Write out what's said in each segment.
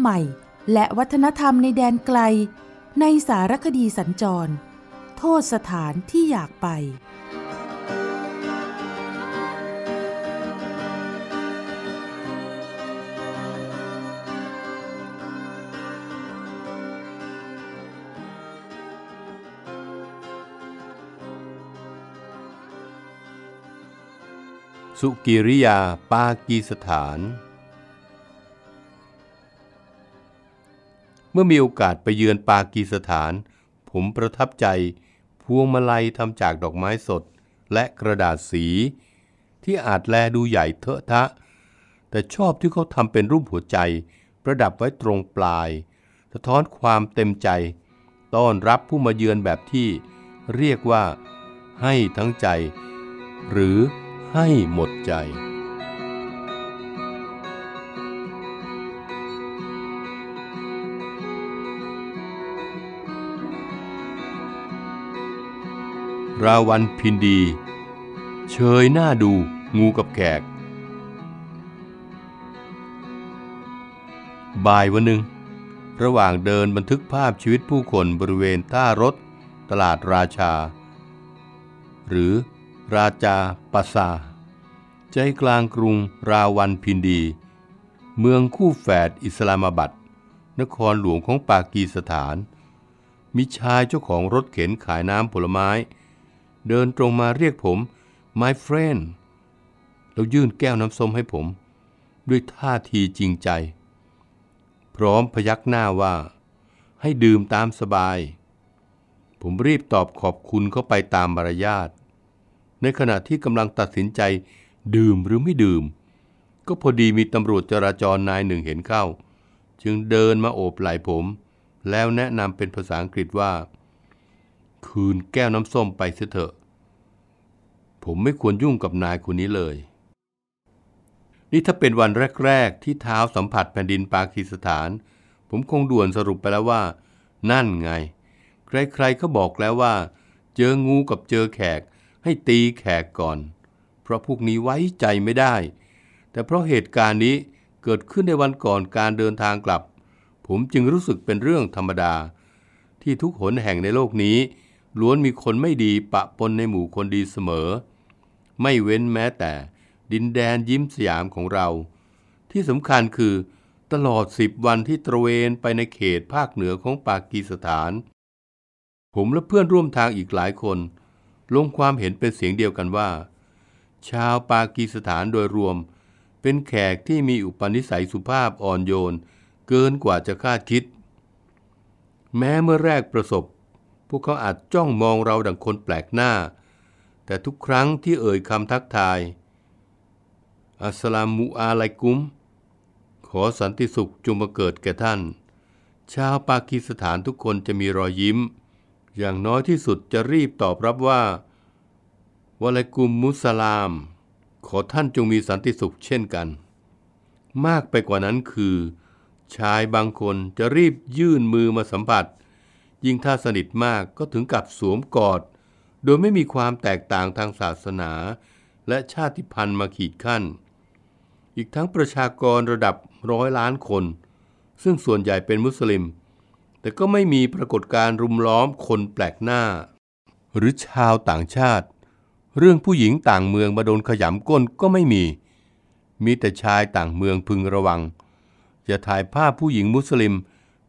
ใหม่ และวัฒนธรรมในแดนไกล ในสารคดีสัญจร โทษสถานที่อยากไป สุกิริยาปากีสถาน เมื่อมีโอกาสไปเยือนปากีสถาน ผมประทับใจพวงมาลัยทำจากดอกไม้สดและกระดาษสี ที่อาจแลดูใหญ่เถอะทะ แต่ชอบที่เขาทำเป็นรูปหัวใจ ประดับไว้ตรงปลาย สะท้อนความเต็มใจ ต้อนรับผู้มาเยือนแบบที่เรียกว่า ให้ทั้งใจ หรือให้หมดใจ ราวันพินดี เชยหน้าดูงูกับแขก บ่ายวันหนึ่ง ระหว่างเดินบันทึกภาพชีวิตผู้คนบริเวณท่ารถ ตลาดราชา หรือราจาปาซา ใจกลางกรุงราวันพินดี เมืองคู่แฝดอิสลามบัดนครหลวงของปากีสถาน มีชายเจ้าของรถเข็นขายน้ำผลไม้ เดินตรงมาเรียกผม my friend แล้วยื่นแก้วน้ำส้มให้ผม ด้วยท่าทีจริงใจ พร้อมพยักหน้าว่า ให้ดื่มตามสบาย ผมรีบตอบขอบคุณเขาไปตามมารยาท ในขณะที่กำลังตัดสินใจ ดื่มหรือไม่ดื่ม ก็พอดีมีตำรวจจราจรนายหนึ่งเห็นเข้า จึงเดินมาโอบไหล่ผม แล้วแนะนำเป็นภาษาอังกฤษว่า คืนแก้วน้ำส้มไปเสียเถอะ ผมไม่ควรยุ่งกับนายคนนี้เลย นี่ถ้าเป็นวันแรก ๆ ที่เท้าสัมผัสแผ่นดินปากีสถาน ผมคงด่วนสรุปไปแล้วว่า นั่นไง ใครๆเขาบอกแล้วว่า เจองูกับเจอแขก ให้ตีแขกก่อน เพราะพวกนี้ไว้ใจไม่ได้ แต่เพราะเหตุการณ์นี้เกิดขึ้นในวันก่อนการเดินทางกลับ ผมจึงรู้สึกเป็นเรื่องธรรมดาที่ทุกหนแห่งในโลกนี้ ล้วนมีคนไม่ดีปะปนในหมู่คนดีเสมอ ไม่เว้นแม้แต่ดินแดนยิ้มสยามของเรา ที่สำคัญคือตลอดสิบวันที่ตระเวนไปในเขตภาคเหนือของปากีสถาน ผมและเพื่อนร่วมทางอีกหลายคน ลงความเห็นเป็นเสียงเดียวกันว่า ชาวปากีสถานโดยรวม เป็นแขกที่มีอุปนิสัยสุภาพอ่อนโยน เกินกว่าจะคาดคิด แม้เมื่อแรกประสบ พวกเขาอาจจ้องมองเราดังคนแปลกหน้า แต่ทุกครั้งที่เอ่ยคำทักทาย อัสสลามุอาลัยกุม ขอสันติสุขจงมาเกิดแก่ท่าน ชาวปากีสถานทุกคนจะมีรอยยิ้ม อย่างน้อยที่สุดจะรีบตอบรับว่าวะลัยกุมมุสลาม ขอท่านจงมีสันติสุขเช่นกัน มากไปกว่านั้นคือ ชายบางคนจะรีบยื่นมือมาสัมผัส ยิ่งถ้าสนิทมากก็ถึงกับสวมกอด โดยไม่มีความแตกต่างทางศาสนา และชาติพันธุ์มาขีดขั้น อีกทั้งประชากรระดับร้อยล้านคน ซึ่งส่วนใหญ่เป็นมุสลิม แต่ก็ไม่มีปรากฏการณ์รุมล้อมคนแปลกหน้า หรือชาวต่างชาติ เรื่องผู้หญิงต่างเมืองมาโดนขยำก้นก็ไม่มี มีแต่ชายต่างเมืองพึงระวัง จะถ่ายภาพผู้หญิงมุสลิม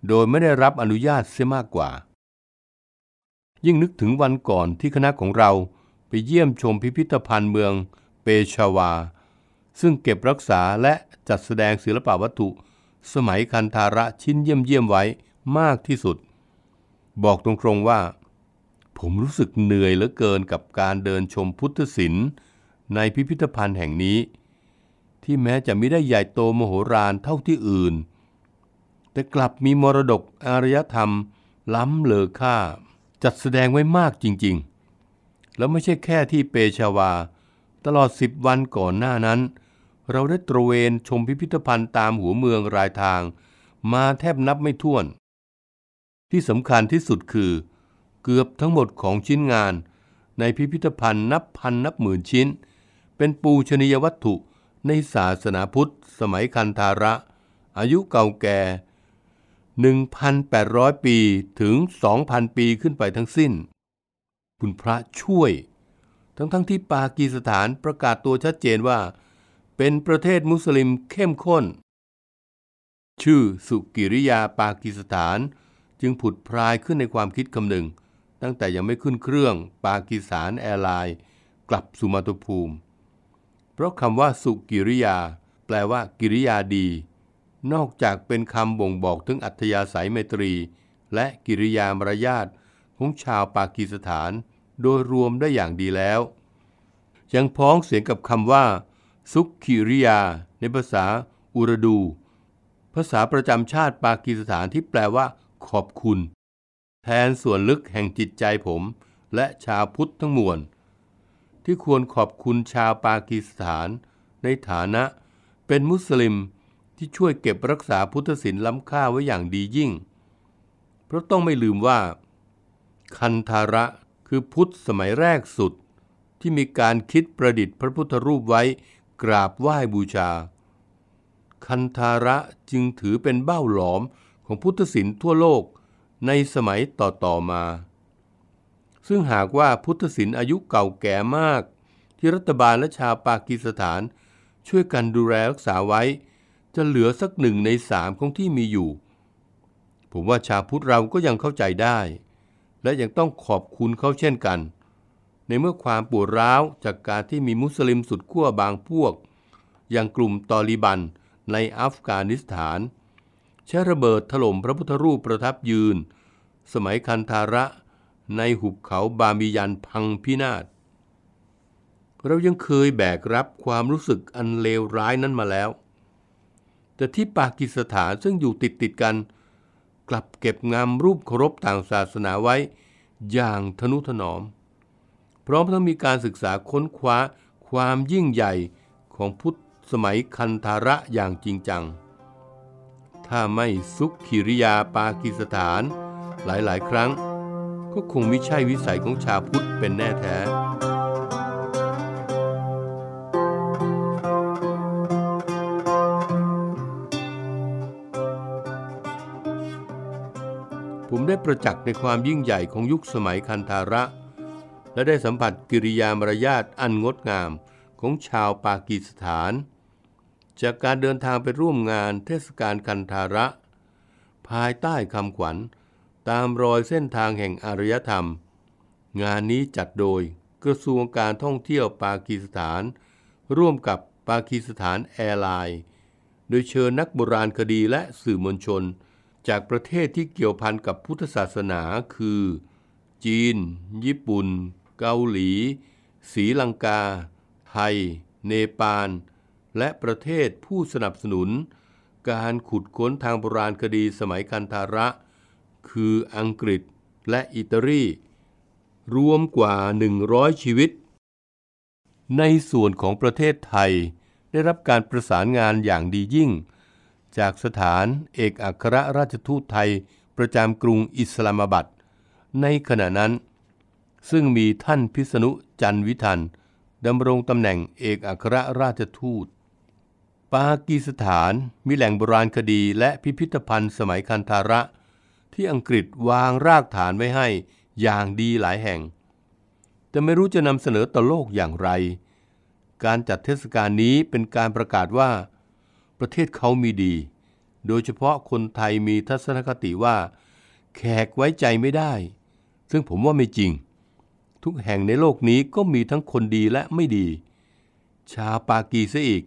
โดยไม่ได้รับอนุญาตเสียมากกว่า ยิ่งนึกถึงวันก่อนที่คณะของเราไปเยี่ยมชมพิพิธภัณฑ์เมืองเปชาวา ซึ่งเก็บรักษาและจัดแสดงศิลปวัตถุ สมัยคันธาระชิ้นเยี่ยมเยี่ยมไว้มากที่สุด บอกตรงๆว่า ผมรู้สึกเหนื่อยเหลือเกินกับการเดินชมพุทธศิลป์ในพิพิธภัณฑ์แห่งนี้ ที่แม้จะไม่ได้ใหญ่โตมโหฬารเท่าที่อื่น แต่กลับมีมรดกอารยธรรมล้ำเลอค่า จัดแสดงไว้มากจริงๆ แล้วไม่ใช่แค่ที่เปชาวา ตลอดสิบวันก่อนหน้านั้น เราได้ตระเวนชมพิพิธภัณฑ์ตามหัวเมืองรายทาง มาแทบนับไม่ถ้วน ที่สำคัญที่สุดคือ เกือบทั้งหมดของชิ้นงาน ในพิพิธภัณฑ์นับพันนับหมื่นชิ้น เป็นปูชนียวัตถุในศาสนาพุทธ สมัยคันธาระ อายุเก่าแก่ 1,800 ปีถึง 2,000 ปีขึ้นไปทั้งสิ้น คุณพระช่วย ทั้งทั้งที่ปากีสถานประกาศตัวชัดเจนว่า เป็นประเทศมุสลิมเข้มข้น ชื่อสุกิริยาปากีสถานจึงผุดพรายขึ้นในความคิดคำหนึ่ง ตั้งแต่ยังไม่ขึ้นเครื่องปากีสถานแอร์ไลน์กลับสุมาตุภูมิ เพราะคำว่าสุกิริยา แปลว่ากิริยาดี นอกจากเป็นคำบ่งบอกถึงอัธยาศัยไมตรี และกิริยามารยาทของชาวปากีสถาน โดยรวมได้อย่างดีแล้ว ยังพ้องเสียงกับคำว่าสุกิริยา ในภาษาอุรดู ภาษาประจำชาติปากีสถานที่แปลว่า ขอบคุณ แทนส่วนลึกแห่งจิตใจผม และชาวพุทธทั้งมวล ที่ควรขอบคุณชาวปากีสถาน ในฐานะเป็นมุสลิม ที่ช่วยเก็บรักษาพุทธศิลป์ล้ำค่าไว้อย่างดียิ่ง เพราะต้องไม่ลืมว่า คันธาระคือพุทธสมัยแรกสุด ที่มีการคิดประดิษฐ์พระพุทธรูปไว้กราบไหว้บูชา คันธาระจึงถือเป็นเบ้าหลอมของพุทธศิลป์ทั่วโลกในสมัยต่อๆมา ซึ่งหากว่าพุทธศิลป์อายุเก่าแก่มาก ที่รัฐบาลและชาวปากีสถาน ช่วยกันดูแลรักษาไว้ จะเหลือสักหนึ่งในสามของที่มีอยู่ ผมว่าชาวพุทธเราก็ยังเข้าใจได้ และยังต้องขอบคุณเขาเช่นกัน ในเมื่อความปวดร้าวจากการที่มีมุสลิมสุดขั้วบางพวก อย่างกลุ่มตอริบันในอัฟกานิสถาน ใช้ระเบิดถล่มพระพุทธรูปประทับยืน สมัยคันธาระในหุบเขาบามิยันพังพินาศเรายังเคยแบกรับความรู้สึกอันเลวร้ายนั้นมาแล้ว แต่ที่ปากีสถานซึ่งอยู่ติดติดกัน กลับเก็บงามรูปเคารพต่างศาสนาไว้ อย่างทนุถนอม พร้อมทั้งมีการศึกษาค้นคว้าความยิ่งใหญ่ของพุทธสมัยคันธาระอย่างจริงจัง ถ้าไม่ซุกขิริยาปากีสถาน หลายๆ ครั้ง ก็คงไม่ใช่วิสัยของชาวพุทธเป็นแน่แท้ ประจักษ์ในความยิ่งใหญ่ของยุคสมัยคันธาระ และได้สัมผัสกิริยามารยาทอันงดงามของชาวปากีสถาน จากการเดินทางไปร่วมงานเทศกาลคันธาระ ภายใต้คำขวัญตามรอยเส้นทางแห่งอารยธรรม งานนี้จัดโดยกระทรวงการท่องเที่ยวปากีสถาน ร่วมกับปากีสถานแอร์ไลน์ โดยเชิญนักโบราณคดีและสื่อมวลชน จากประเทศที่เกี่ยวพันกับพุทธศาสนาคือ จีน ญี่ปุ่น เกาหลี ศรีลังกา ไทย เนปาล และประเทศผู้สนับสนุน การขุดค้นทางโบราณคดีสมัยคันธาระ คืออังกฤษและอิตาลี รวมกว่า 100 ชีวิต ในส่วนของประเทศไทยได้รับการประสานงานอย่างดียิ่ง จากสถานเอกอัครราชทูตไทยประจำกรุงอิสลามบัดในขณะนั้น ซึ่งมีท่านพิษณุจันทร์วิทันดำรงตำแหน่งเอกอัครราชทูต ปากีสถานมีแหล่งโบราณคดีและพิพิธภัณฑ์สมัยคันธาระ ที่อังกฤษวางรากฐานไว้ให้อย่างดีหลายแห่ง แต่ไม่รู้จะนำเสนอต่อโลกอย่างไร การจัดเทศกาลนี้เป็นการประกาศว่า ประเทศเขามีดี โดยเฉพาะคนไทยมีทัศนคติว่า แขกไว้ใจไม่ได้ ซึ่งผมว่าไม่จริง ทุกแห่งในโลกนี้ก็มีทั้งคนดีและไม่ดี ชาวปากีซะอีก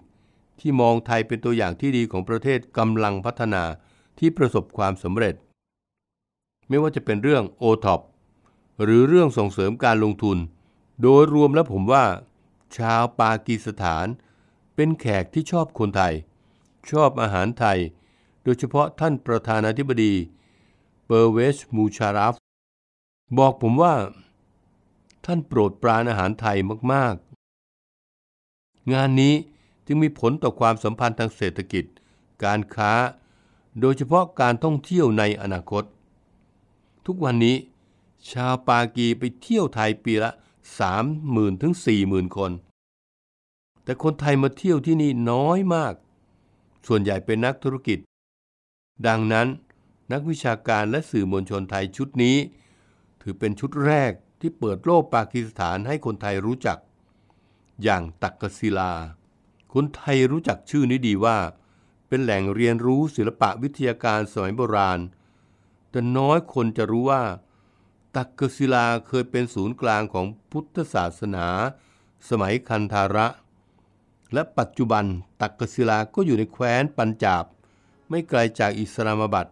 ที่มองไทยเป็นตัวอย่างที่ดีของประเทศกำลังพัฒนาที่ประสบความสำเร็จ ไม่ว่าจะเป็นเรื่องโอท็อปหรือเรื่องส่งเสริมการลงทุน โดยรวมแล้วผมว่า ชาวปากีสถานเป็นแขกที่ชอบคนไทย ชอบอาหารไทย โดยเฉพาะท่านประธานาธิบดีเปอร์เวชมูชารัฟบอกผมว่า ท่านโปรดปรานอาหารไทยมาก ๆ งานนี้จึงมีผลต่อความสัมพันธ์ทางเศรษฐกิจ การค้า โดยเฉพาะการท่องเที่ยวในอนาคต ทุกวันนี้ ชาวปากีไปเที่ยวไทยปีละ 30,000ถึง40,000 คน แต่คนไทยมาเที่ยวที่นี่น้อยมาก ส่วนใหญ่เป็นนักธุรกิจ ดังนั้นนักวิชาการและสื่อมวลชนไทยชุดนี้ ถือเป็นชุดแรกที่เปิดโลกปากีสถานให้คนไทยรู้จัก อย่างตักกศิลา คนไทยรู้จักชื่อนี้ดีว่า เป็นแหล่งเรียนรู้ศิลปะวิทยาการสมัยโบราณ แต่น้อยคนจะรู้ว่า ตักกศิลาเคยเป็นศูนย์กลางของพุทธศาสนา สมัยคันธาระ และปัจจุบันตักกศิลาก็อยู่ในแคว้นปัญจาบ ไม่ไกลจากอิสลามบัด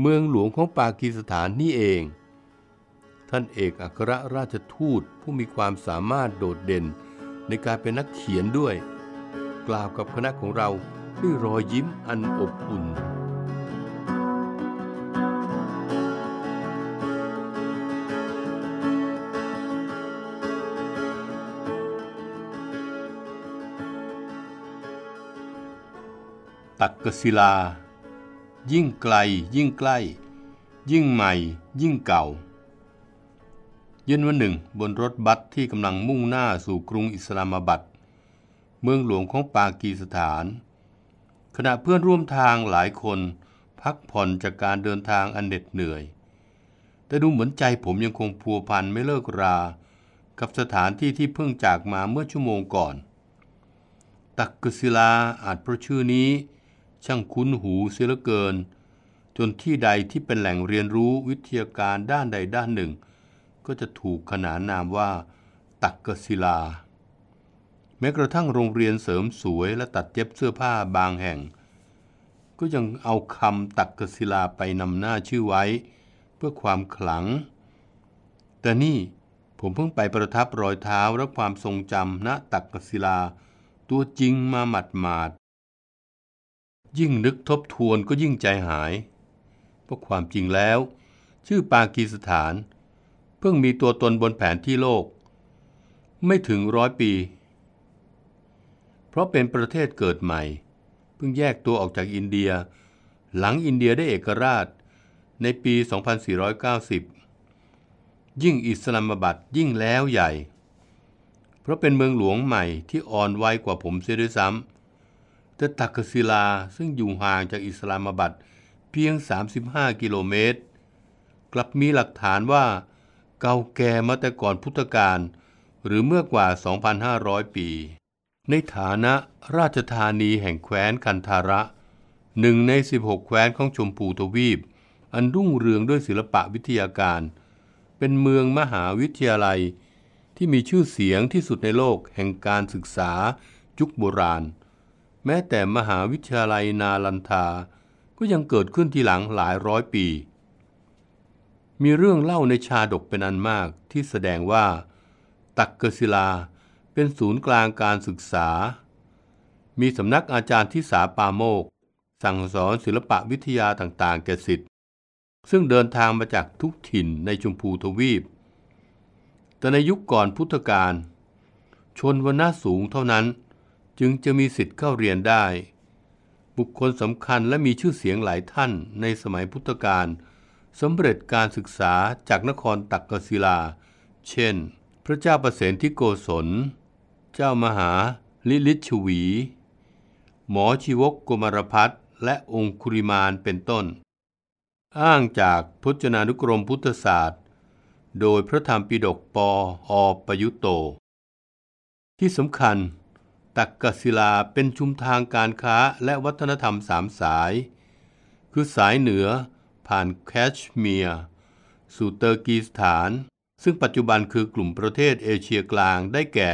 เมืองหลวงของปากีสถานนี่เอง ท่านเอกอัครราชทูตผู้มีความสามารถโดดเด่น ในการเป็นนักเขียนด้วย กล่าวกับคณะของเราด้วยรอยยิ้มอันอบอุ่น ตักกศิลา ยิ่งไกลยิ่งใกล้ ยิ่งใหม่ยิ่งเก่า เย็นวันหนึ่งบนรถบัสที่กำลังมุ่งหน้าสู่กรุงอิสลามบัดเมืองหลวงของปากีสถาน ขณะเพื่อนร่วมทางหลายคนพักผ่อนจากการเดินทางอันเหน็ดเหนื่อย แต่ดูเหมือนใจผมยังคงพัวพันไม่เลิกรา กับสถานที่ที่เพิ่งจากมาเมื่อชั่วโมงก่อน ตักกศิลาอาจเพราะชื่อนี้ ช่างคุ้นหูเสียเหลือเกิน จนที่ใดที่เป็นแหล่งเรียนรู้วิทยาการด้านใดด้านหนึ่ง ก็จะถูกขนานนามว่า ตักกศิลา แม้กระทั่งโรงเรียนเสริมสวยและตัดเย็บเสื้อผ้าบางแห่ง ก็ยังเอาคำตักกศิลาไปนำหน้าชื่อไว้ เพื่อความขลัง แต่นี่ผมเพิ่งไปประทับรอยเท้าและความทรงจำณตักกศิลา ตัวจริงมาหมัดหมาด ยิ่งนึกทบทวนก็ยิ่งใจหาย เพราะความจริงแล้ว ชื่อปากีสถาน เพิ่งมีตัวตนบนแผนที่โลก ไม่ถึงร้อยปี เพราะเป็นประเทศเกิดใหม่ เพิ่งแยกตัวออกจากอินเดีย หลังอินเดียได้เอกราชในปี 2490 ยิ่งอิสลามบัดยิ่งแล้วใหญ่ เพราะเป็นเมืองหลวงใหม่ที่อ่อนไวกว่าผมเสียด้วยซ้ำ แต่ตักกศิลาซึ่งอยู่ห่างจากอิสลามบัดเพียง 35 กิโลเมตร กลับมีหลักฐานว่าเก่าแก่มาแต่ก่อนพุทธกาลหรือเมื่อกว่า 2,500 ปี ในฐานะราชธานีแห่งแคว้นคันธาระหนึ่งใน 16 แคว้นของชมพูทวีป อันรุ่งเรืองด้วยศิลปะวิทยาการ เป็นเมืองมหาวิทยาลัยที่มีชื่อเสียงที่สุดในโลกแห่งการศึกษายุคโบราณ แม้แต่มหาวิทยาลัยนาลันทา ก็ยังเกิดขึ้นทีหลังหลายร้อยปี มีเรื่องเล่าในชาดกเป็นอันมากที่แสดงว่า ตักกศิลาเป็นศูนย์กลางการศึกษา มีสำนักอาจารย์ที่สาปาโมก สั่งสอนศิลปะวิทยาต่างๆ แก่สิทธิ์ซึ่งเดินทางมาจากทุกถิ่นในชมพูทวีป แต่ในยุคก่อนพุทธกาลชนวรรณะสูงเท่านั้น จึงจะมีสิทธิ์เข้าเรียนได้ บุคคลสำคัญและมีชื่อเสียงหลายท่านในสมัยพุทธกาลสำเร็จการศึกษาจากนครตักกศิลา เช่น พระเจ้าประเสนที่โกศล เจ้ามหาลิลิชวี หมอชีวกกมารพัฒและองคุริมานเป็นต้น อ้างจากพจนานุกรมพุทธศาสตร์ โดยพระธรรมปิฎกปออประยุตโต ที่สำคัญ ตักกศิลาเป็นชุมทางการค้าและวัฒนธรรมสามสาย คือสายเหนือ ผ่านแคชเมียร์สู่เตอร์กีสถาน ซึ่งปัจจุบันคือกลุ่มประเทศเอเชียกลางได้แก่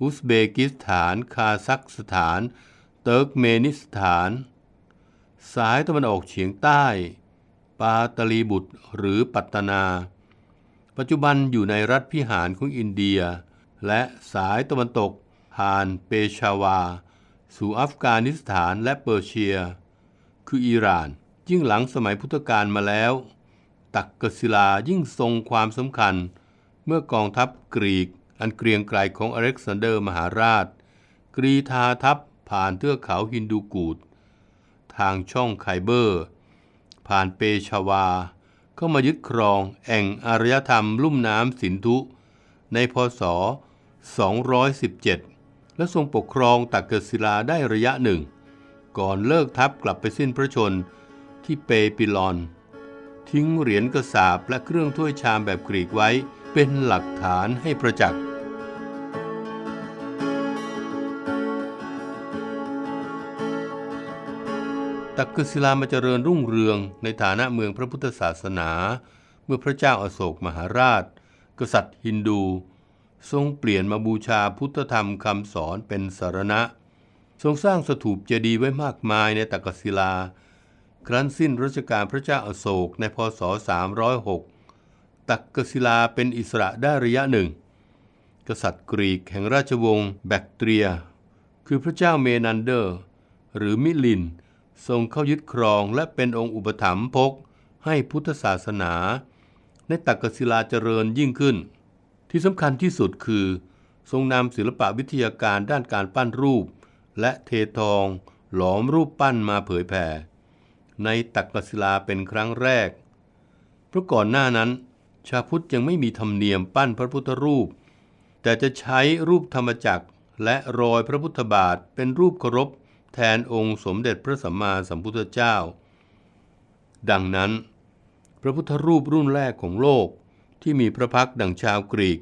อุซเบกิสถาน คาซัคสถาน เติร์กเมนิสถาน สายตะวันออกเฉียงใต้ ปาตลีบุตรหรือปัฏนา ปัจจุบันอยู่ในรัฐพิหารของอินเดีย และสายตะวันตก ผ่านเปชวาร์ สู่อัฟกานิสถานและเปอร์เซีย คืออิหร่านยิ่งหลังสมัยพุทธกาลมาแล้ว ตักกศิลายิ่งทรงความสำคัญ เมื่อกองทัพกรีกอันเกรียงไกรของอเล็กซานเดอร์มหาราช กรีธาทัพผ่านเทือกเขาฮินดูกูดทางช่องไคเบอร์ ผ่านเปชาวา เข้ามายึดครองแอ่งอารยธรรมลุ่มน้ำสินธุ ในพศ 217 และทรงปกครองตักเกศิลาได้ระยะหนึ่ง ก่อนเลิกทัพกลับไปสิ้นพระชนที่เปปิลอน ทิ้งเหรียญกระสาบและเครื่องถ้วยชามแบบกรีกไว้เป็นหลักฐานให้ประจักษ์ตักกศิลามาเจริญรุ่งเรืองในฐานะเมืองพระพุทธศาสนา เมื่อพระเจ้าอาโศกมหาราช กษัตริย์ฮินดู ทรงเปลี่ยนมาบูชาพุทธธรรมคำสอนเป็นสารณะ ทรงสร้างสถูปเจดีย์ไว้มากมายในตักกศิลา ครั้นสิ้นรัชกาลพระเจ้าอาโศกในพศ 306 ตักกศิลาเป็นอิสระได้ระยะหนึ่ง กษัตริย์กรีกแห่งราชวงศ์แบคเทีย คือพระเจ้าเมนันเดอร์ หรือมิลิน ทรงเข้ายึดครองและเป็นองค์อุปถัมภกให้พุทธศาสนา ในตักกศิลาเจริญยิ่งขึ้น ที่สำคัญที่สุดคือ ทรงนำศิลปะวิทยาการด้านการปั้นรูป และเททอง หลอมรูปปั้นมาเผยแผ่ ในตักกศิลาเป็นครั้งแรก เพราะก่อนหน้านั้น ชาพุทธยังไม่มีธรรมเนียมปั้นพระพุทธรูป แต่จะใช้รูปธรรมจักรและรอยพระพุทธบาทเป็นรูปเคารพแทนองค์สมเด็จพระสัมมาสัมพุทธเจ้า ดังนั้น พระพุทธรูปรุ่นแรกของโลก ที่มีพระพักดังชาวกรีก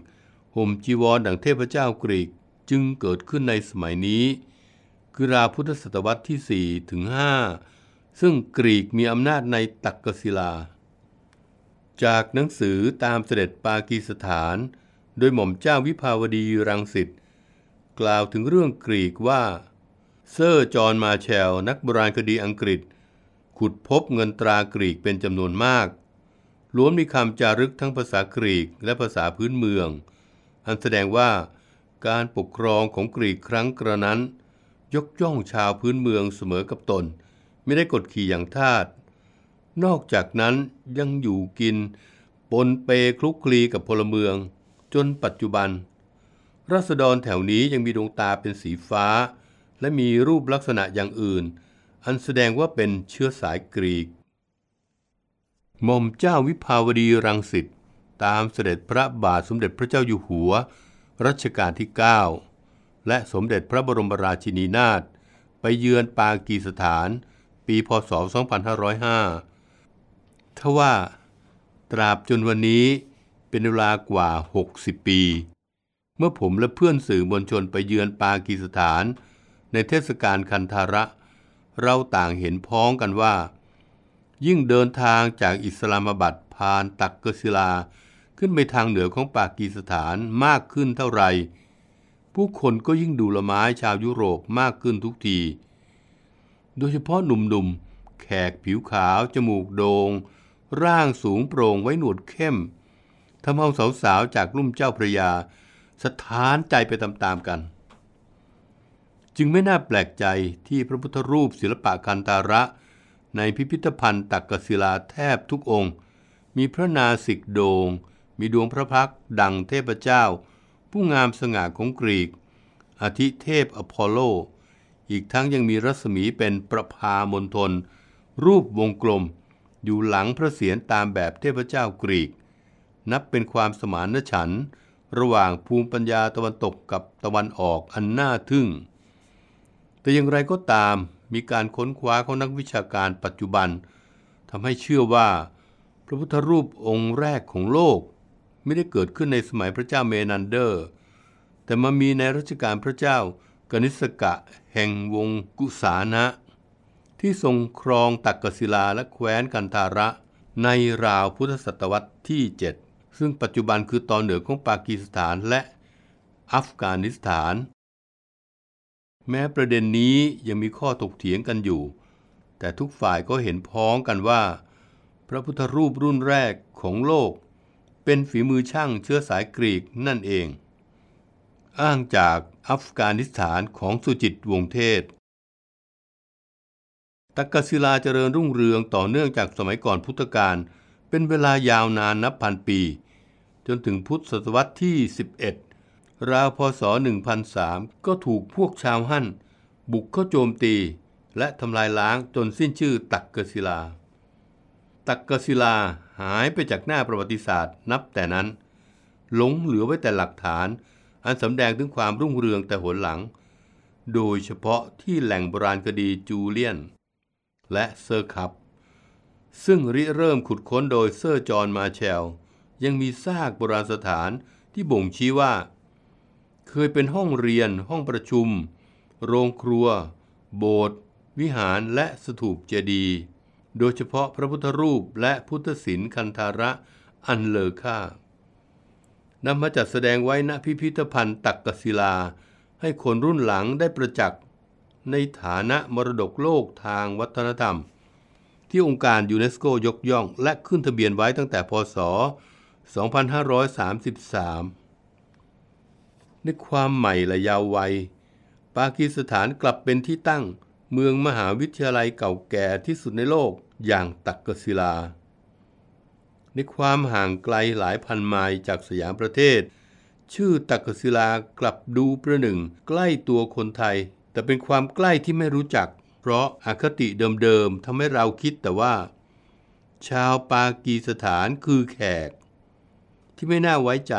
ห่มจีวรดังเทพเจ้ากรีกจึงเกิดขึ้นในสมัยนี้ คือราวพุทธศตวรรษที่ 4 ถึง 5 ซึ่งกรีกมีอำนาจในตักกศิลา จากหนังสือตามเสด็จปากีสถาน โดยหม่อมเจ้าวิภาวดีรังสิตกล่าวถึงเรื่องกรีกว่า เซอร์จอห์นมาแชล นักโบราณคดีอังกฤษ ขุดพบเงินตรากรีกเป็นจำนวนมาก ล้วนมีคำจารึกทั้งภาษากรีกและภาษาพื้นเมือง อันแสดงว่าการปกครองของกรีกครั้งกระนั้น ยกย่องชาวพื้นเมืองเสมอกับตน ไม่ได้กดขี่อย่างทาส นอกจากนั้นยังอยู่กิน ปนเปคลุกคลีกับพลเมือง จนปัจจุบันรัษฎรแถวนี้ยังมีดวงตาเป็นสีฟ้า และมีรูปลักษณะอย่างอื่น อันแสดงว่าเป็นเชื้อสายกรีก หม่อมเจ้าวิภาวดีรังสิตตามเสด็จพระบาทสมเด็จพระเจ้าอยู่หัว รัชกาลที่ 9 และสมเด็จพระบรมราชินีนาถไปเยือนปากีสถาน ปีพศ 2505ทว่าตราบจนวันนี้เป็นเวลากว่า 60 ปี เมื่อผมและเพื่อนสื่อมวลชนไปเยือนปากีสถาน ในเทศกาลคันธาระ เราต่างเห็นพ้องกันว่า ยิ่งเดินทางจากอิสลามบัดผ่านตักกศิลา ขึ้นไปทางเหนือของปากีสถานมากขึ้นเท่าไร ผู้คนก็ยิ่งดูละไม้ชาวยุโรปมากขึ้นทุกที โดยเฉพาะหนุ่มๆ แขกผิวขาว จมูกโดง่งร่างสูงโปร่งไว้หนวดเข้มทำเอาสาวๆ จากลุ่มเจ้าพระยา สถานใจไปตามๆกัน จึงไม่น่าแปลกใจที่พระพุทธรูปศิลปะคันตาระ ในพิพิธภัณฑ์ตักกศิลาแทบทุกองค์ มีพระนาสิกโดงมีดวงพระพักดังเทพเจ้า ผู้งามสง่าของกรีกอาทิเทพอพอลโล อีกทั้งยังมีรัศมีเป็นประพามณฑลรูปวงกลม อยู่หลังพระเศียรตามแบบเทพเจ้ากรีก นับเป็นความสมานฉันท์ระหว่างภูมิปัญญาตะวันตกกับตะวันออกอันน่าทึ่ง แต่อย่างไรก็ตาม มีการค้นคว้าของนักวิชาการปัจจุบันทำให้เชื่อว่า พระพุทธรูปองค์แรกของโลก ไม่ได้เกิดขึ้นในสมัยพระเจ้าเมนันเดอร์ แต่มามีในรัชกาลพระเจ้ากนิสกะแห่งวงศ์กุษาณะ ที่ทรงครองตักกศิลาและแคว้นคันธาระ ในราวพุทธศตวรรษที่ 7 ซึ่งปัจจุบันคือตอนเหนือของปากีสถานและอัฟกานิสถาน แม้ประเด็นนี้ยังมีข้อถกเถียงกันอยู่ แต่ทุกฝ่ายก็เห็นพ้องกันว่า พระพุทธรูปรุ่นแรกของโลก เป็นฝีมือช่างเชื้อสายกรีกนั่นเอง อ้างจากอัฟกานิสถานของสุจิตวงเทศ ตักกศิลาเจริญรุ่งเรืองต่อเนื่องจากสมัยก่อนพุทธกาลเป็นเวลายาวนานนับพันปี จนถึงพุทธศตวรรษที่ 11 ราวพศ 1003 ก็ถูกพวกชาวฮั่น บุกเข้าโจมตี และทำลายล้างจนสิ้นชื่อตักกศิลา ตักกศิลาหายไปจากหน้าประวัติศาสตร์นับแต่นั้น หลงเหลือไว้แต่หลักฐาน อันสำแดงถึงความรุ่งเรืองแต่หนหลัง โดยเฉพาะที่แหล่งโบราณคดีจูเลียน และเซอร์คับ ซึ่งริเริ่มขุดค้นโดยเซอร์จอห์นมาร์แชล ยังมีซากโบราณสถานที่บ่งชี้ว่า เคยเป็นห้องเรียน ห้องประชุม โรงครัว โบสถ์วิหารและสถูปเจดีย์โดยเฉพาะพระพุทธรูปและพุทธศิลป์คันธาระอันเลอค่านำมาจัดแสดงไว้ณพิพิธภัณฑ์ตักกศิลา ให้คนรุ่นหลังได้ประจักษ์ในฐานะมรดกโลกทางวัฒนธรรม ที่องค์การยูเนสโกยกย่อง และขึ้นทะเบียนไว้ตั้งแต่พศ 2533 ในความใหม่และยาววัย ปากีสถานกลับเป็นที่ตั้งเมืองมหาวิทยาลัยเก่าแก่ที่สุดในโลกอย่างตักกศิลา ในความห่างไกลหลายพันไมล์จากสยามประเทศ ชื่อตักกศิลากลับดูประหนึ่งใกล้ตัวคนไทย แต่เป็นความใกล้ที่ไม่รู้จัก เพราะอาคติเดิมๆทำให้เราคิดแต่ว่า ชาวปากีสถานคือแขก ที่ไม่น่าไว้ใจ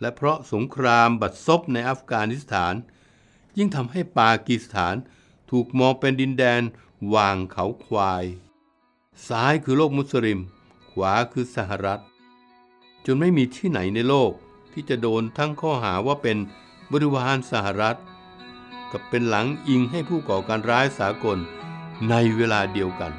และเพราะสงครามบัดซบในอัฟกานิสถาน ยิ่งทำให้ปากีสถานถูกมองเป็นดินแดนวางเขาควาย ซ้ายคือโลกมุสลิม ขวาคือสหรัฐ จนไม่มีที่ไหนในโลกที่จะโดนทั้งข้อหาว่าเป็นบริวารสหรัฐ กับเป็นหลังอิงให้ผู้ก่อการร้ายสากลในเวลาเดียวกัน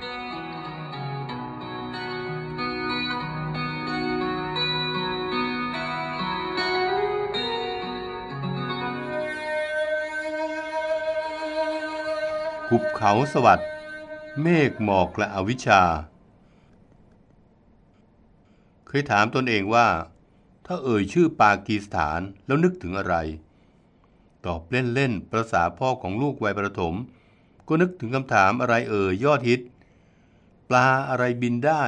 หุบเขาสวัสด์เมฆหมอกและอวิชชา เคยถามตนเองว่า ถ้าเอ่ยชื่อปากีสถานแล้วนึกถึงอะไร ตอบเล่นๆประสาพ่อของลูกวัยประถม ก็นึกถึงคำถามอะไรเอ่ยยอดฮิต ปลาอะไรบินได้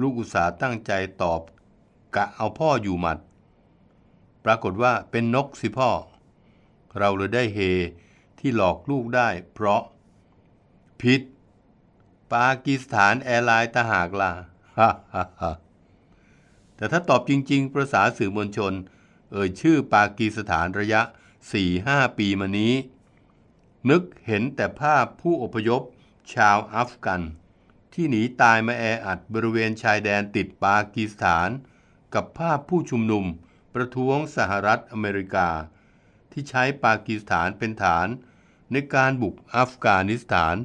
ลูกอุตส่าห์ตั้งใจตอบ กะเอาพ่ออยู่หมัด ปรากฏว่าเป็นนกสิพ่อ เราเลยได้เฮ ที่หลอกลูกได้ เพราะผิดปากีสถาน airline ต่างหากล่ะฮ่าฮ่าฮ่าแต่ถ้าตอบจริง ๆ ประษาสื่อมวลชน เอ่ยชื่อปากีสถานระยะ 4-5 ปีมานี้ นึกเห็นแต่ภาพผู้อพยพ ชาวอัฟกัน ที่หนีตายมาแออัดบริเวณชายแดนติดปากีสถาน กับภาพผู้ชุมนุม ประท้วงสหรัฐอเมริกา ที่ใช้ปากีสถานเป็นฐาน ในการบุกอัฟกานิสถาน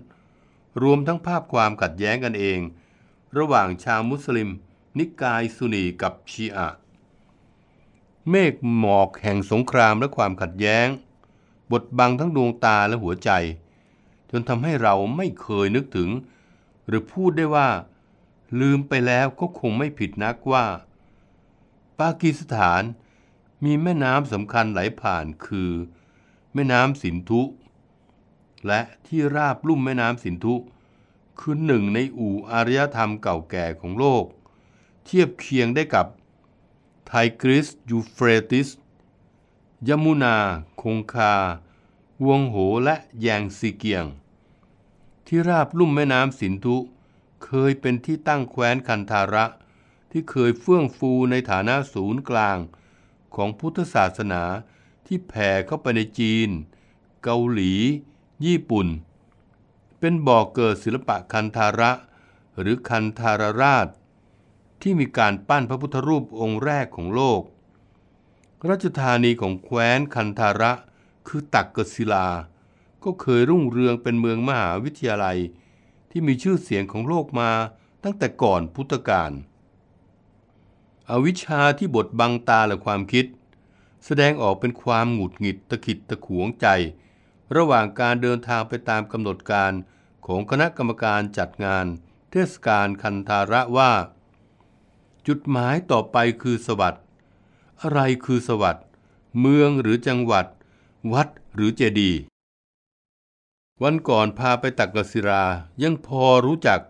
รวมทั้งภาพความขัดแย้งกันเอง ระหว่างชาวมุสลิม นิกายซุนีกับชีอะเมฆหมอกแห่งสงครามและความขัดแย้งบดบังทั้งดวงตาและหัวใจ จนทำให้เราไม่เคยนึกถึง หรือพูดได้ว่า ลืมไปแล้วก็คงไม่ผิดนักว่า ปากีสถานมีแม่น้ำสำคัญไหลผ่านคือ แม่น้ำสินธุ และที่ราบลุ่มแม่น้ำสินธุ คือหนึ่งในอู่อารยธรรมเก่าแก่ของโลก เทียบเคียงได้กับไทกริสยูเฟรติส ยมุนา คงคา หวงโหและแยงซีเกียง ที่ราบลุ่มแม่น้ำสินธุ เคยเป็นที่ตั้งแคว้นคันธาระ ที่เคยเฟื่องฟูในฐานะศูนย์กลางของพุทธศาสนาที่แผ่เข้าไปในจีน เกาหลี ญี่ปุ่น เป็นบ่อกเกิดศิลปะคันธาระ หรือคันธารราช ที่มีการปั้นพระพุทธรูปองค์แรกของโลก ราชธานีของแคว้นคันธาระ คือตักกศิลา ก็เคยรุ่งเรืองเป็นเมืองมหาวิทยาลัย ที่มีชื่อเสียงของโลกมาตั้งแต่ก่อนพุทธกาลอวิชชาที่บดบังตาและความคิด แสดงออกเป็นความหงุดหงิดตะขิดตะขวงใจ ระหว่างการเดินทางไปตามกำหนดการของคณะกรรมการจัดงาน เทศกาลคันธาระว่า จุดหมายต่อไปคือสวัสด์อะไรคือสวัสด์เมืองหรือจังหวัด วัดหรือเจดีย์วันก่อนพาไปตักกศิรายังพอรู้จัก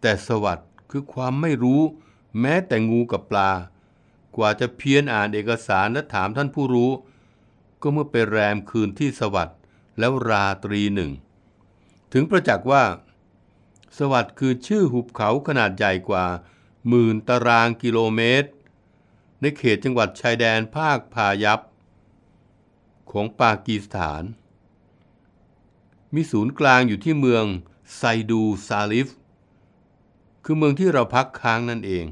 แต่สวัสด์คือความไม่รู้ แม้แต่งูกับปลา กว่าจะเพี้ยนอ่านเอกสารและถามท่านผู้รู้ ก็เมื่อไปแรมคืนที่สวัสด์ แล้วราตรีหนึ่ง ถึงประจักษ์ว่า สวัสด์คือชื่อหุบเขาขนาดใหญ่กว่าหมื่นตารางกิโลเมตร ในเขตจังหวัดชายแดนภาคพายัพ ของปากีสถาน มีศูนย์กลางอยู่ที่เมืองไซดูซาลิฟ คือเมืองที่เราพักค้างนั่นเอง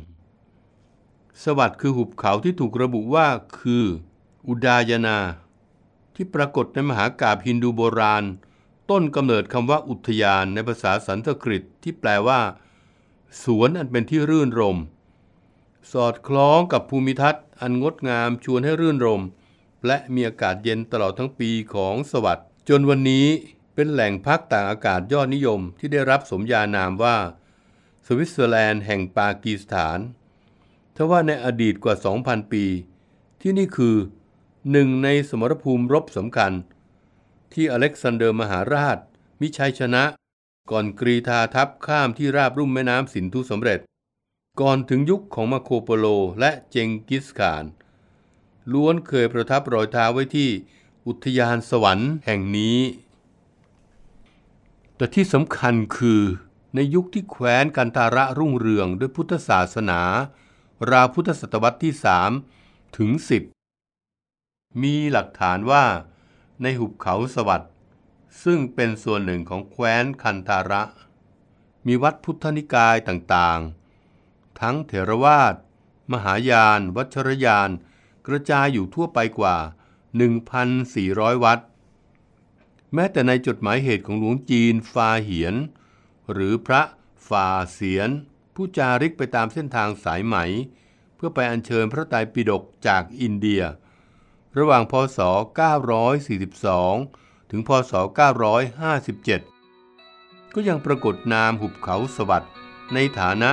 สวัสด์คือหุบเขาที่ถูกระบุว่าคือ อุดายนา ที่ปรากฏในมหากาพย์ฮินดูโบราณ ต้นกำเนิดคำว่าอุทยานในภาษาสันสกฤตที่แปลว่า สวนอันเป็นที่รื่นรม สอดคล้องกับภูมิทัศน์ อันงดงามชวนให้รื่นรม และมีอากาศเย็นตลอดทั้งปีของสวัสด์จนวันนี้เป็นแหล่งพักต่างอากาศยอดนิยมที่ได้รับสมญานามว่า สวิตเซอร์แลนด์แห่งปากีสถานทว่าในอดีตกว่า 2,000 ปี ที่นี่คือ หนึ่งในสมรภูมิรบสำคัญ ที่อเล็กซานเดอร์มหาราช มิชัยชนะ ก่อนกรีธาทัพข้ามที่ราบรุ่มแม่น้ำสินธุสำเร็จ ก่อนถึงยุคของมาโคโปโลและเจงกิสข่าน ล้วนเคยประทับรอยเท้าไว้ที่อุทยานสวรรค์แห่งนี้ แต่ที่สำคัญคือในยุคที่แคว้นกันตาระรุ่งเรืองด้วยพุทธศาสนา ราวพุทธศตวรรษที่ 3 ถึง 10 มีหลักฐานว่าในหุบเขาสวัสด์ซึ่งเป็นส่วนหนึ่งของแคว้นคันธาระ มีวัดพุทธนิกายต่างๆ ทั้งเถรวาท มหายาน วัชรยาน กระจายอยู่ทั่วไปกว่า 1,400 วัด แม้แต่ในจดหมายเหตุของหลวงจีนฟาเหียน หรือพระฟาเสียน ผู้จาริกไปตามเส้นทางสายไหม เพื่อไปอัญเชิญพระไตรปิฎกจากอินเดีย ระหว่างพศ 942 ถึงพศ 957 ก็ยังปรากฏนามหุบเขาสวัสด์ในฐานะ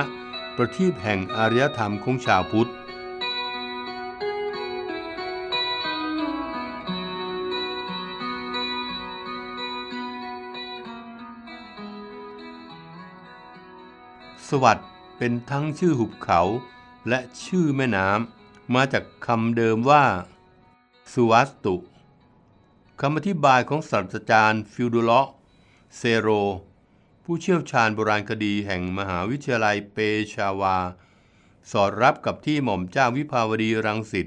ประทีปแห่งอารยธรรมของชาวพุทธ สวัสด์เป็นทั้งชื่อหุบเขาและชื่อแม่น้ำมาจากคำเดิมว่า สุวัสตุคำอธิบายของศาสตราจารย์ฟิวดูเลาะเซโร ผู้เชี่ยวชาญโบราณคดีแห่งมหาวิทยาลัยเปชาวา สอดรับกับที่หม่อมเจ้าวิภาวดีรังสิต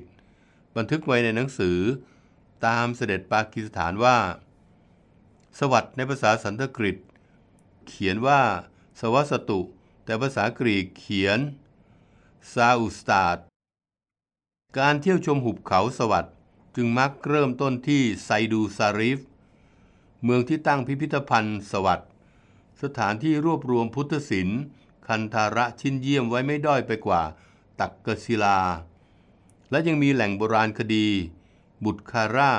บันทึกไว้ในหนังสือ ตามเสด็จปากีสถานว่า สวัสดในภาษาสันสกฤต เขียนว่า สวัสตุ แต่ภาษากรีกเขียนซาอุสตาดการเที่ยวชมหุบเขาสวัสด์ จึงมักเริ่มต้นที่ไซดูซาริฟ เมืองที่ตั้งพิพิธภัณฑ์สวัสด์สถานที่รวบรวมพุทธศิลป์คันธาระชิ้นเยี่ยมไว้ไม่ด้อยไปกว่า ตักกศิลา และยังมีแหล่งโบราณคดี บุตรคาร่า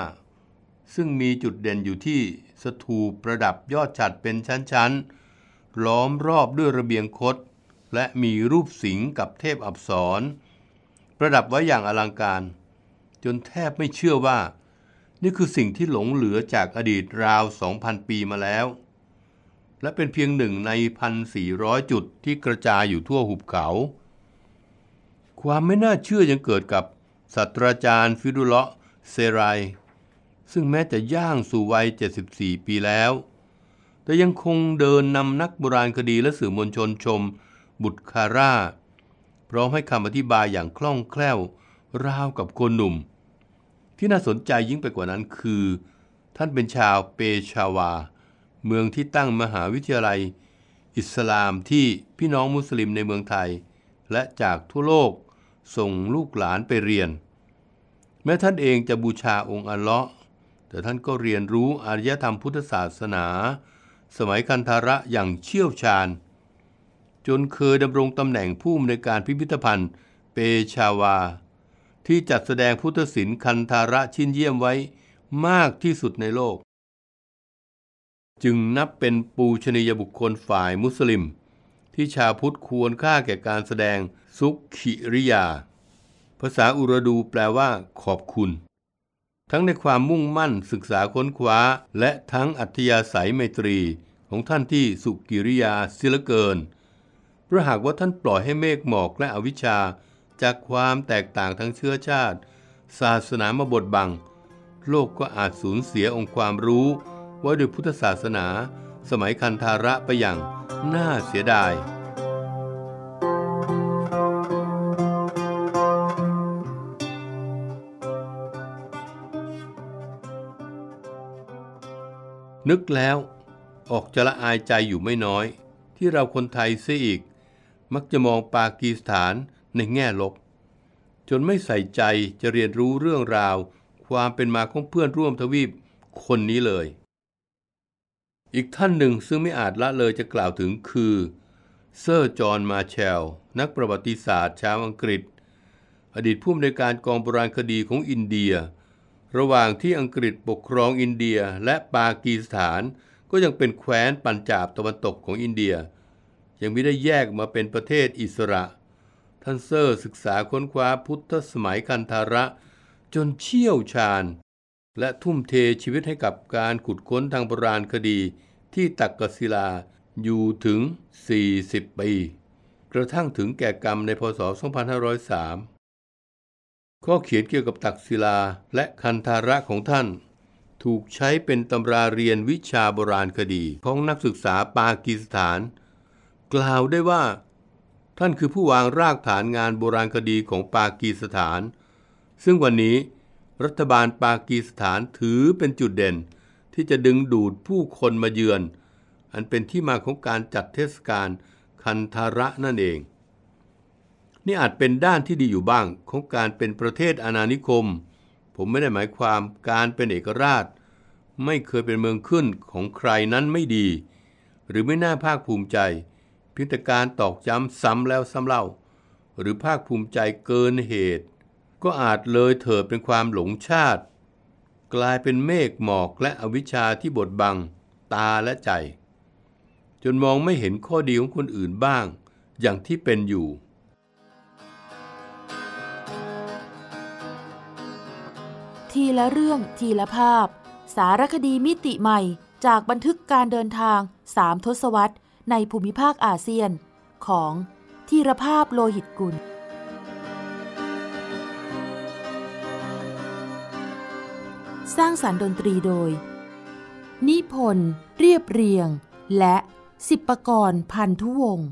ซึ่งมีจุดเด่นอยู่ที่สถูปประดับยอดฉัดเป็นชั้นๆ ล้อมรอบด้วยระเบียงคด และมีรูปสิงกับเทพอับสรประดับไว้อย่างอลังการ จนแทบไม่เชื่อว่า นี่คือสิ่งที่หลงเหลือจากอดีตราว 2,000 ปีมาแล้ว และเป็นเพียงหนึ่งใน 1,400 จุดที่กระจายอยู่ทั่วหุบเขา ความไม่น่าเชื่อยังเกิดกับศาสตราจารย์ฟิดุเลาะเซไรซึ่งแม้จะย่างสู่วัย 74 ปีแล้ว แต่ยังคงเดินนำนักโบราณคดีและสื่อมวลชนชม บุตรคาร่า พร้อมให้คำอธิบายอย่างคล่องแคล่ว ราวกับคนหนุ่ม ที่น่าสนใจยิ่งไปกว่านั้นคือ ท่านเป็นชาวเปชาวา เมืองที่ตั้งมหาวิทยาลัย อิสลามที่พี่น้องมุสลิมในเมืองไทย และจากทั่วโลกส่งลูกหลานไปเรียน แม้ท่านเองจะบูชาองค์อัลเลาะห์แต่ท่านก็เรียนรู้อารยธรรมพุทธศาสนา สมัยคันธาระอย่างเชี่ยวชาญ จนเคยดำรงตำแหน่งผู้อำนวยการพิพิธภัณฑ์ เปชาวา ที่จัดแสดงพุทธศิลป์คันธาระชิ้นเยี่ยมไว้มากที่สุดในโลก จึงนับเป็นปูชนียบุคคลฝ่ายมุสลิม ที่ชาวพุทธควรค่าแก่การแสดงสุขิริยา ภาษาอุรดูแปลว่า ขอบคุณ ทั้งในความมุ่งมั่นศึกษาค้นคว้า และทั้งอัธยาศัยไมตรีของท่านที่สุกิริยาศิลเกินเพราะหากว่าท่านปล่อยให้เมฆหมอกและอวิชชา จากความแตกต่างทั้งเชื้อชาติ ศาสนามาบดบัง โลกก็อาจสูญเสียองค์ความรู้ ว่าด้วยพุทธศาสนา สมัยคันธาระไปอย่างน่าเสียดายนึกแล้วออกจะละอายใจอยู่ไม่น้อย ที่เราคนไทยเสียอีก มักจะมองปากีสถาน ในแง่ลบ จนไม่ใส่ใจจะเรียนรู้เรื่องราว ความเป็นมาของเพื่อนร่วมทวีปคนนี้เลย อีกท่านหนึ่งซึ่งไม่อาจละเลยจะกล่าวถึงคือ เซอร์จอห์นมาเชล นักประวัติศาสตร์ชาวอังกฤษ อดีตผู้อำนวยการกองโบราณคดีของอินเดีย ระหว่างที่อังกฤษปกครองอินเดียและปากีสถาน ก็ยังเป็นแคว้นปัญจาบตะวันตกของอินเดีย ยังไม่ได้แยกมาเป็นประเทศอิสระ ท่านเซอร์ศึกษาค้นคว้าพุทธสมัยคันธาระ จนเชี่ยวชาญ และทุ่มเทชีวิตให้กับการขุดค้นทางโบราณคดีที่ตักกศิลาอยู่ถึง 40 ปี กระทั่งถึงแก่กรรมในพศ 2503 ข้อเขียนเกี่ยวกับตักศิลาและคันธาระของท่าน ถูกใช้เป็นตำราเรียนวิชาโบราณคดีของนักศึกษาปากีสถาน กล่าวได้ว่า ท่านคือผู้วางรากฐานงานโบราณคดีของปากีสถาน ซึ่งวันนี้รัฐบาลปากีสถานถือเป็นจุดเด่น ที่จะดึงดูดผู้คนมาเยือน อันเป็นที่มาของการจัดเทศกาลคันธาระนั่นเอง นี่อาจเป็นด้านที่ดีอยู่บ้างของการเป็นประเทศอาณานิคม ผมไม่ได้หมายความการเป็นเอกราช ไม่เคยเป็นเมืองขึ้นของใครนั้นไม่ดี หรือไม่น่าภาคภูมิใจ เพียงแต่การตอกย้ำซ้ำแล้วซ้ำเล่า หรือภาคภูมิใจเกินเหตุ ก็อาจเลยเถิดเป็นความหลงชาติ กลายเป็นเมฆหมอกและอวิชชาที่บดบัง ตาและใจ จนมองไม่เห็นข้อดีของคนอื่นบ้าง อย่างที่เป็นอยู่ทีละเรื่องทีละภาพ สารคดีมิติใหม่ จากบันทึกการเดินทางสามทศวรรษ ในภูมิภาคอาเซียนของทีรภาพโลหิตกุล สร้างสารรค์ดนตรีโดย นิพนธ์เรียบเรียง และสิบประกรณ์พันธุวงศ์